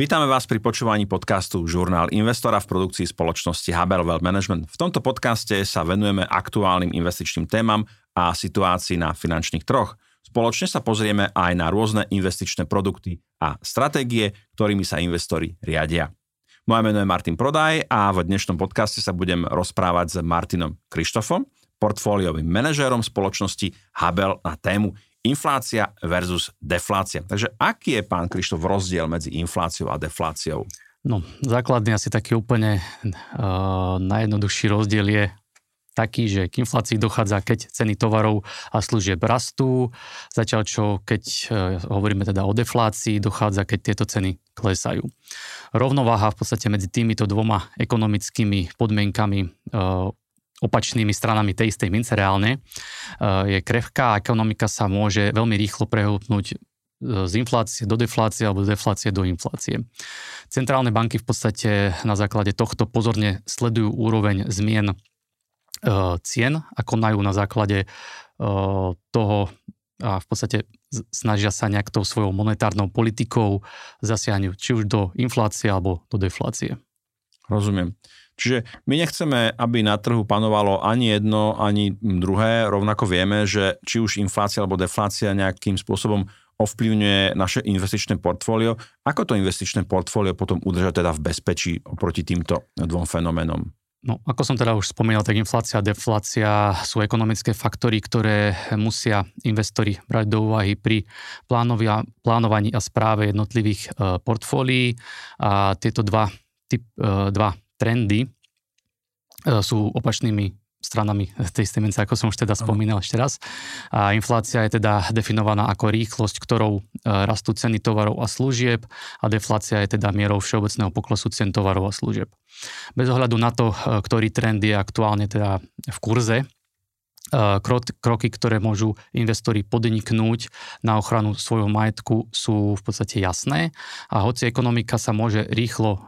Vítame vás pri počúvaní podcastu Žurnál investora v produkcii spoločnosti Haber Wealth Management. V tomto podcaste sa venujeme aktuálnym investičným témam a situácii na finančných troch. Spoločne sa pozrieme aj na rôzne investičné produkty a stratégie, ktorými sa investori riadia. Moje meno je Martin Prodaj a v dnešnom podcaste sa budem rozprávať s Martinom Krištofom, portfóliovým manažérom spoločnosti Habel na tému inflácia versus deflácia. Takže aký je, pán Krištof, rozdiel medzi infláciou a defláciou? No, základný asi taký úplne uh, najjednoduchší rozdiel je taký, že k inflácii dochádza, keď ceny tovarov a služieb rastú, zatiaľ čo keď uh, hovoríme teda o deflácii, dochádza, keď tieto ceny klesajú. Rovnováha v podstate medzi týmito dvoma ekonomickými podmienkami uh, opačnými stranami tej istej mince reálne, eh, je krehká a ekonomika sa môže veľmi rýchlo prehúpnúť eh, z inflácie do deflácie alebo z deflácie do inflácie. Centrálne banky v podstate na základe tohto pozorne sledujú úroveň zmien eh, cien a konajú na základe toho a v podstate snažia sa nejak tou svojou monetárnou politikou zasiahnuť či už do inflácie alebo do deflácie. Rozumiem. Čiže my nechceme, aby na trhu panovalo ani jedno, ani druhé. Rovnako vieme, že či už inflácia alebo deflácia nejakým spôsobom ovplyvňuje naše investičné portfólio. Ako to investičné portfólio potom udržať teda v bezpečí oproti týmto dvom fenoménom? No, ako som teda už spomínal, tak inflácia a deflácia sú ekonomické faktory, ktoré musia investori brať do úvahy pri plánovaní a správe jednotlivých e, portfólií. A tieto dva, typ, e, dva trendy e, sú opačnými stranami tej istej mince, ako som už teda spomínal ešte raz. A inflácia je teda definovaná ako rýchlosť, ktorou e, rastú ceny tovarov a služieb a deflácia je teda mierou všeobecného poklesu cen tovarov a služieb. Bez ohľadu na to, e, ktorý trend je aktuálne teda v kurze, kroky, ktoré môžu investori podniknúť na ochranu svojho majetku sú v podstate jasné a hoci ekonomika sa môže rýchlo uh,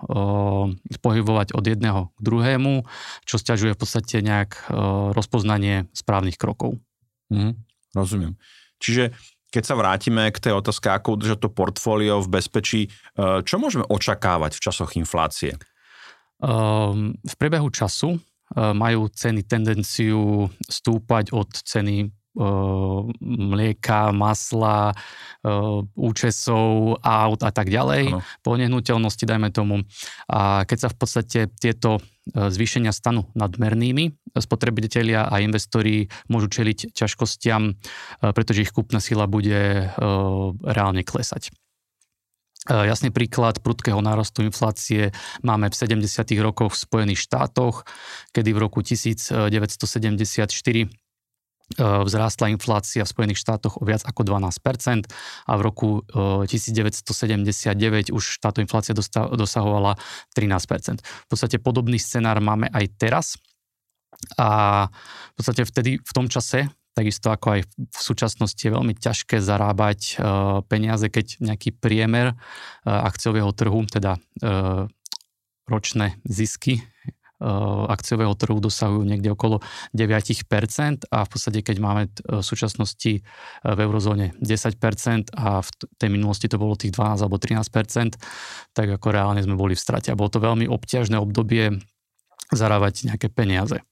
pohybovať od jedného k druhému, čo stiažuje v podstate nejak uh, rozpoznanie správnych krokov. Mm, rozumiem. Čiže keď sa vrátime k tej otázke, ako udržať to portfólio v bezpečí, čo môžeme očakávať v časoch inflácie? Um, v priebehu času Eh, majú ceny tendenciu stúpať od ceny eh, mlieka, masla, eh, účesov, aut a tak ďalej, ano. po nehnuteľnosti, dajme tomu. A keď sa v podstate tieto zvýšenia stanú nadmernými, spotrebitelia a investori môžu čeliť ťažkostiam, pretože ich kúpna sila bude reálne klesať. E, jasný príklad prudkého nárastu inflácie máme v 70. rokoch v Spojených štátoch, kedy v roku 1974 e, vzrástla inflácia v Spojených štátoch o viac ako 12% a v roku 1979 e, už táto inflácia dosahovala 13%. V podstate podobný scenár máme aj teraz a v podstate vtedy v tom čase Takisto ako aj v súčasnosti je veľmi ťažké zarábať uh, peniaze, keď nejaký priemer uh, akciového trhu, teda uh, ročné zisky akciového trhu dosahujú niekde okolo 9% a v podstate keď máme v súčasnosti v eurozóne 10% a v tej minulosti to bolo tých 12 alebo 13%, tak ako reálne sme boli v strate a bolo to veľmi obťažné obdobie zarábať nejaké peniaze.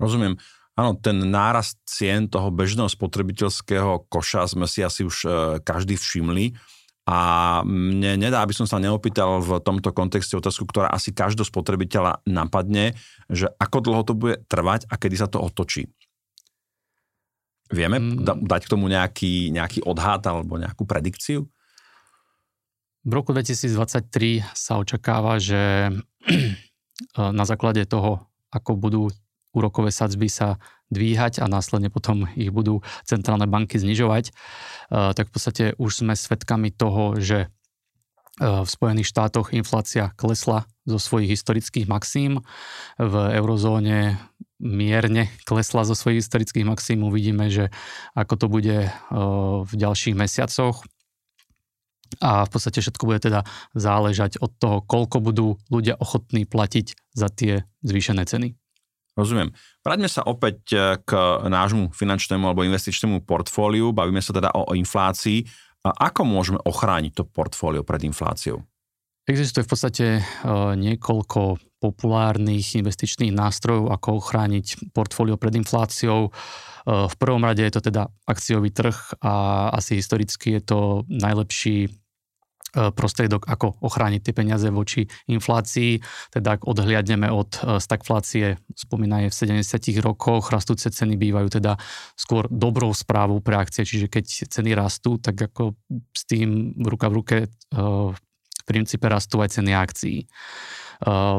Rozumiem. Áno, ten nárast cien toho bežného spotrebiteľského koša sme si asi už e, každý všimli. A mne nedá, aby som sa neopýtal v tomto kontexte otázku, ktorá asi každého spotrebiteľa napadne, že ako dlho to bude trvať a kedy sa to otočí. Vieme mm. dať k tomu nejaký, nejaký odhad alebo nejakú predikciu? V roku 2023 sa očakáva, že na základe toho, ako budú úrokové sadzby sa dvíhať a následne potom ich budú centrálne banky znižovať, eh, tak v podstate už sme svedkami toho, že eh, v Spojených štátoch inflácia klesla zo svojich historických maxím, v eurozóne mierne klesla zo svojich historických maxím. Uvidíme, že ako to bude eh, v ďalších mesiacoch. A v podstate všetko bude teda záležať od toho, koľko budú ľudia ochotní platiť za tie zvýšené ceny. Rozumiem. Vráťme sa opäť e, k nášmu finančnému alebo investičnému portfóliu. Bavíme sa teda o, o inflácii. A ako môžeme ochrániť to portfólio pred infláciou? Existuje v podstate niekoľko populárnych investičných nástrojov, ako ochrániť portfólio pred infláciou. V prvom rade je to teda akciový trh a asi historicky je to najlepší E, prostriedok, ako ochrániť tie peniaze voči inflácii. Teda ak odhliadneme od e, stagflácie, spomínaje v 70 rokoch, rastúce ceny bývajú teda skôr dobrou správou pre akcie, čiže keď ceny rastú, tak ako s tým ruka v ruke e, v princípe rastú aj ceny akcií.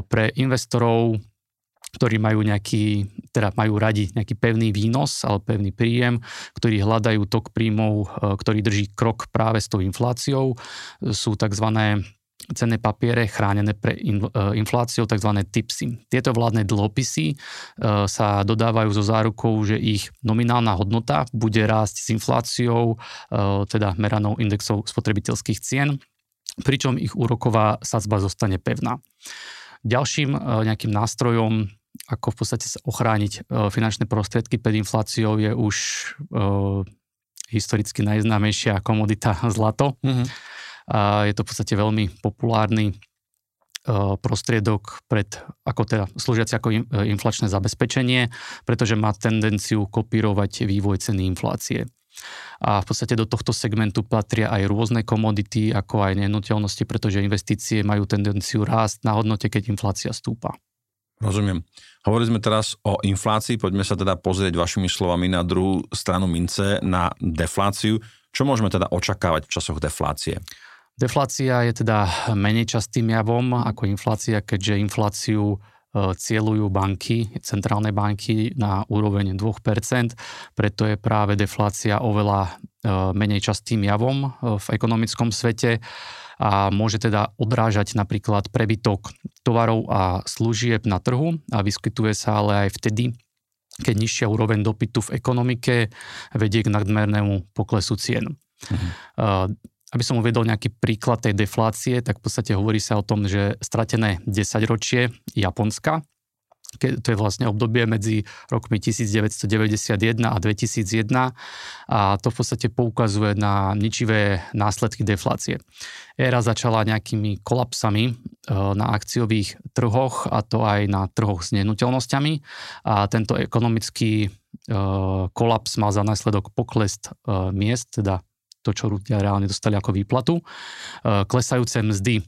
Pre investorov ktorí majú nejaký, teda majú radi nejaký pevný výnos alebo pevný príjem, ktorí hľadajú tok príjmov, e, ktorý drží krok práve s tou infláciou. Sú tzv cenné papiere chránené pre e, infláciou, tzv. TIPSy. Tieto vládne dlhopisy e, sa dodávajú so zárukou, že ich nominálna hodnota bude rásť s infláciou, teda meranou indexov spotrebiteľských cien, pričom ich úroková sadzba zostane pevná. Ďalším nejakým nástrojom ako v podstate sa ochrániť e, finančné prostriedky pred infláciou je už e, historicky najznámejšia komodita zlato. Mm-hmm. A je to v podstate veľmi populárny e, prostriedok pred, ako teda slúžiaci ako inflačné zabezpečenie, pretože má tendenciu kopírovať vývoj ceny inflácie. A v podstate do tohto segmentu patria aj rôzne komodity, ako aj nehnuteľnosti, pretože investície majú tendenciu rásť na hodnote, keď inflácia stúpa. Rozumiem. Hovorili sme teraz o inflácii, poďme sa teda pozrieť vašimi slovami na druhú stranu mince, na defláciu. Čo môžeme teda očakávať v časoch deflácie? Deflácia je teda menej častým javom ako inflácia, keďže infláciu e, cieľujú banky, centrálne banky na úroveň 2%, preto je práve deflácia oveľa e, menej častým javom e, v ekonomickom svete a môže teda odrážať napríklad prebytok tovarov a služieb na trhu a vyskytuje sa ale aj vtedy, keď nižšia úroveň dopytu v ekonomike vedie k nadmernému poklesu cien. Mhm. Aby som uvedol nejaký príklad tej deflácie, tak v podstate hovorí sa o tom, že stratené 10 ročie Japonska to je vlastne obdobie medzi rokmi 1991 a 2001 a to v podstate poukazuje na ničivé následky deflácie. Éra začala nejakými kolapsami e, na akciových trhoch a to aj na trhoch s nehnuteľnosťami a tento ekonomický e, kolaps mal za následok pokles e, miest, teda to, čo ľudia reálne dostali ako výplatu, klesajúce mzdy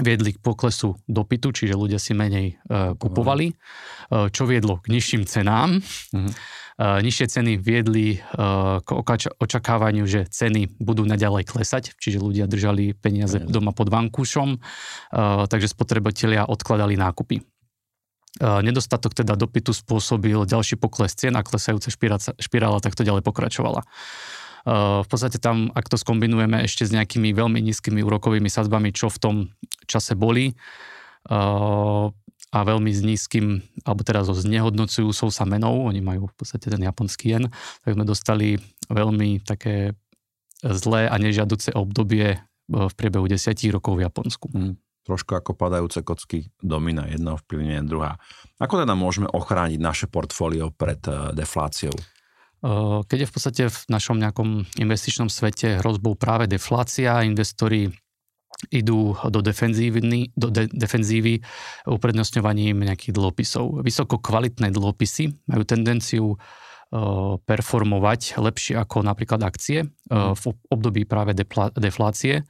viedli k poklesu dopytu, čiže ľudia si menej uh, kupovali, uh, čo viedlo k nižším cenám. Uh-huh. Uh, nižšie ceny viedli uh, k okač- očakávaniu, že ceny budú naďalej klesať, čiže ľudia držali peniaze uh-huh. doma pod vankúšom, uh, takže spotrebitelia odkladali nákupy. Uh, nedostatok teda dopytu spôsobil ďalší pokles cien a klesajúca špirála, špirála takto ďalej pokračovala. V podstate tam, ak to skombinujeme ešte s nejakými veľmi nízkymi úrokovými sadzbami, čo v tom čase boli, a veľmi s nízkym, alebo teda so znehodnocujúcou sa menou, oni majú v podstate ten japonský jen, tak sme dostali veľmi také zlé a nežiaduce obdobie v priebehu desiatich rokov v Japonsku. Hmm. Trošku ako padajúce kocky domina, jedna vplyvne druhá. Ako teda môžeme ochrániť naše portfólio pred eh, defláciou? Keď je v podstate v našom nejakom investičnom svete hrozbou práve deflácia, investori idú do defenzívy, do de, defenzívy uprednostňovaním nejakých dlhopisov. Vysoko kvalitné dlhopisy majú tendenciu performovať lepšie ako napríklad akcie mhm. v období práve deflácie,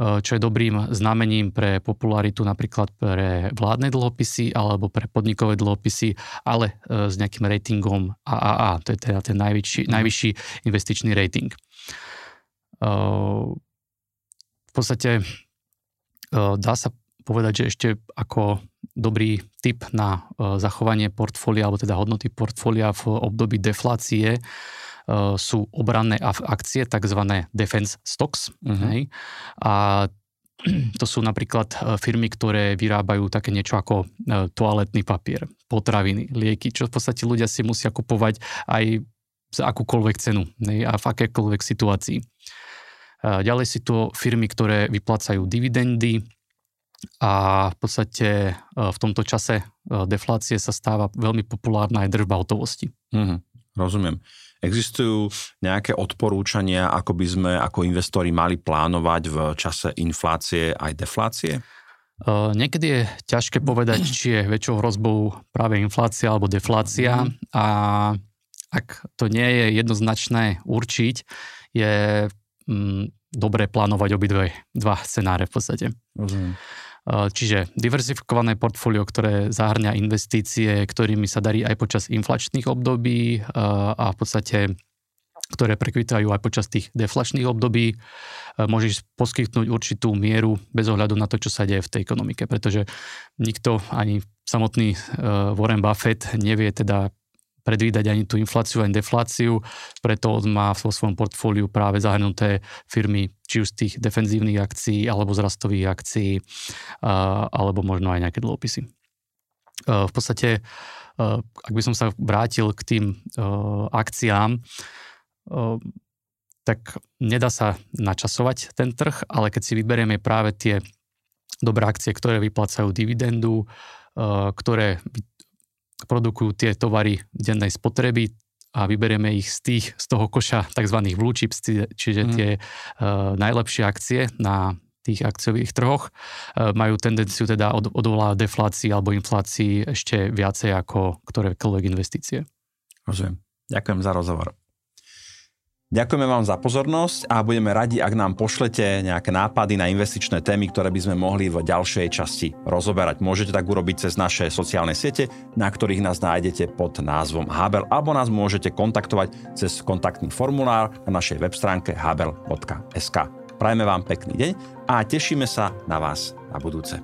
čo je dobrým znamením pre popularitu napríklad pre vládne dlhopisy alebo pre podnikové dlhopisy, ale s nejakým ratingom AAA, to je teda ten najvyšší, mm. najvyšší investičný rating. V podstate dá sa povedať, že ešte ako dobrý tip na e, zachovanie portfólia, alebo teda hodnoty portfólia v období deflácie e, sú obranné akcie, tzv. defense stocks. Uh-huh. Hej. A to sú napríklad e, firmy, ktoré vyrábajú také niečo ako toaletný papier, potraviny, lieky, čo v podstate ľudia si musia kupovať aj za akúkoľvek cenu hej, a v akékoľvek situácii. Ďalej si to firmy, ktoré vyplácajú dividendy, a v podstate e, v tomto čase e, deflácie sa stáva veľmi populárna aj držba hotovosti. Mm-hmm, rozumiem. Existujú nejaké odporúčania, ako by sme ako investori mali plánovať v čase inflácie aj deflácie? Niekedy je ťažké povedať, či je väčšou hrozbou práve inflácia alebo deflácia mm. a ak to nie je jednoznačné určiť, je mm, dobre plánovať obidve dva scenáre v podstate. Rozumiem. Čiže diverzifikované portfólio, ktoré zahrňa investície, ktorými sa darí aj počas inflačných období a v podstate ktoré prekvitajú aj počas tých deflačných období, môžeš poskytnúť určitú mieru bez ohľadu na to, čo sa deje v tej ekonomike, pretože nikto, ani samotný Warren Buffett nevie teda predvídať ani tú infláciu, ani defláciu, preto má vo svojom portfóliu práve zahrnuté firmy, či už z tých defenzívnych akcií, alebo z rastových akcií, alebo možno aj nejaké dlhopisy. V podstate, ak by som sa vrátil k tým akciám, tak nedá sa načasovať ten trh, ale keď si vyberieme práve tie dobré akcie, ktoré vyplácajú dividendu, ktoré produkujú tie tovary dennej spotreby a vyberieme ich z tých, z toho koša tzv. blue chips, čiže mm. tie uh, najlepšie akcie na tých akciových trhoch uh, majú tendenciu teda od, odvolávať deflácii alebo inflácii ešte viacej ako ktorékoľvek investície. Rozumiem. Ďakujem za rozhovor. Ďakujeme vám za pozornosť a budeme radi, ak nám pošlete nejaké nápady na investičné témy, ktoré by sme mohli v ďalšej časti rozoberať. Môžete tak urobiť cez naše sociálne siete, na ktorých nás nájdete pod názvom Habel, alebo nás môžete kontaktovať cez kontaktný formulár na našej web stránke habel.sk. Prajeme vám pekný deň a tešíme sa na vás na budúce.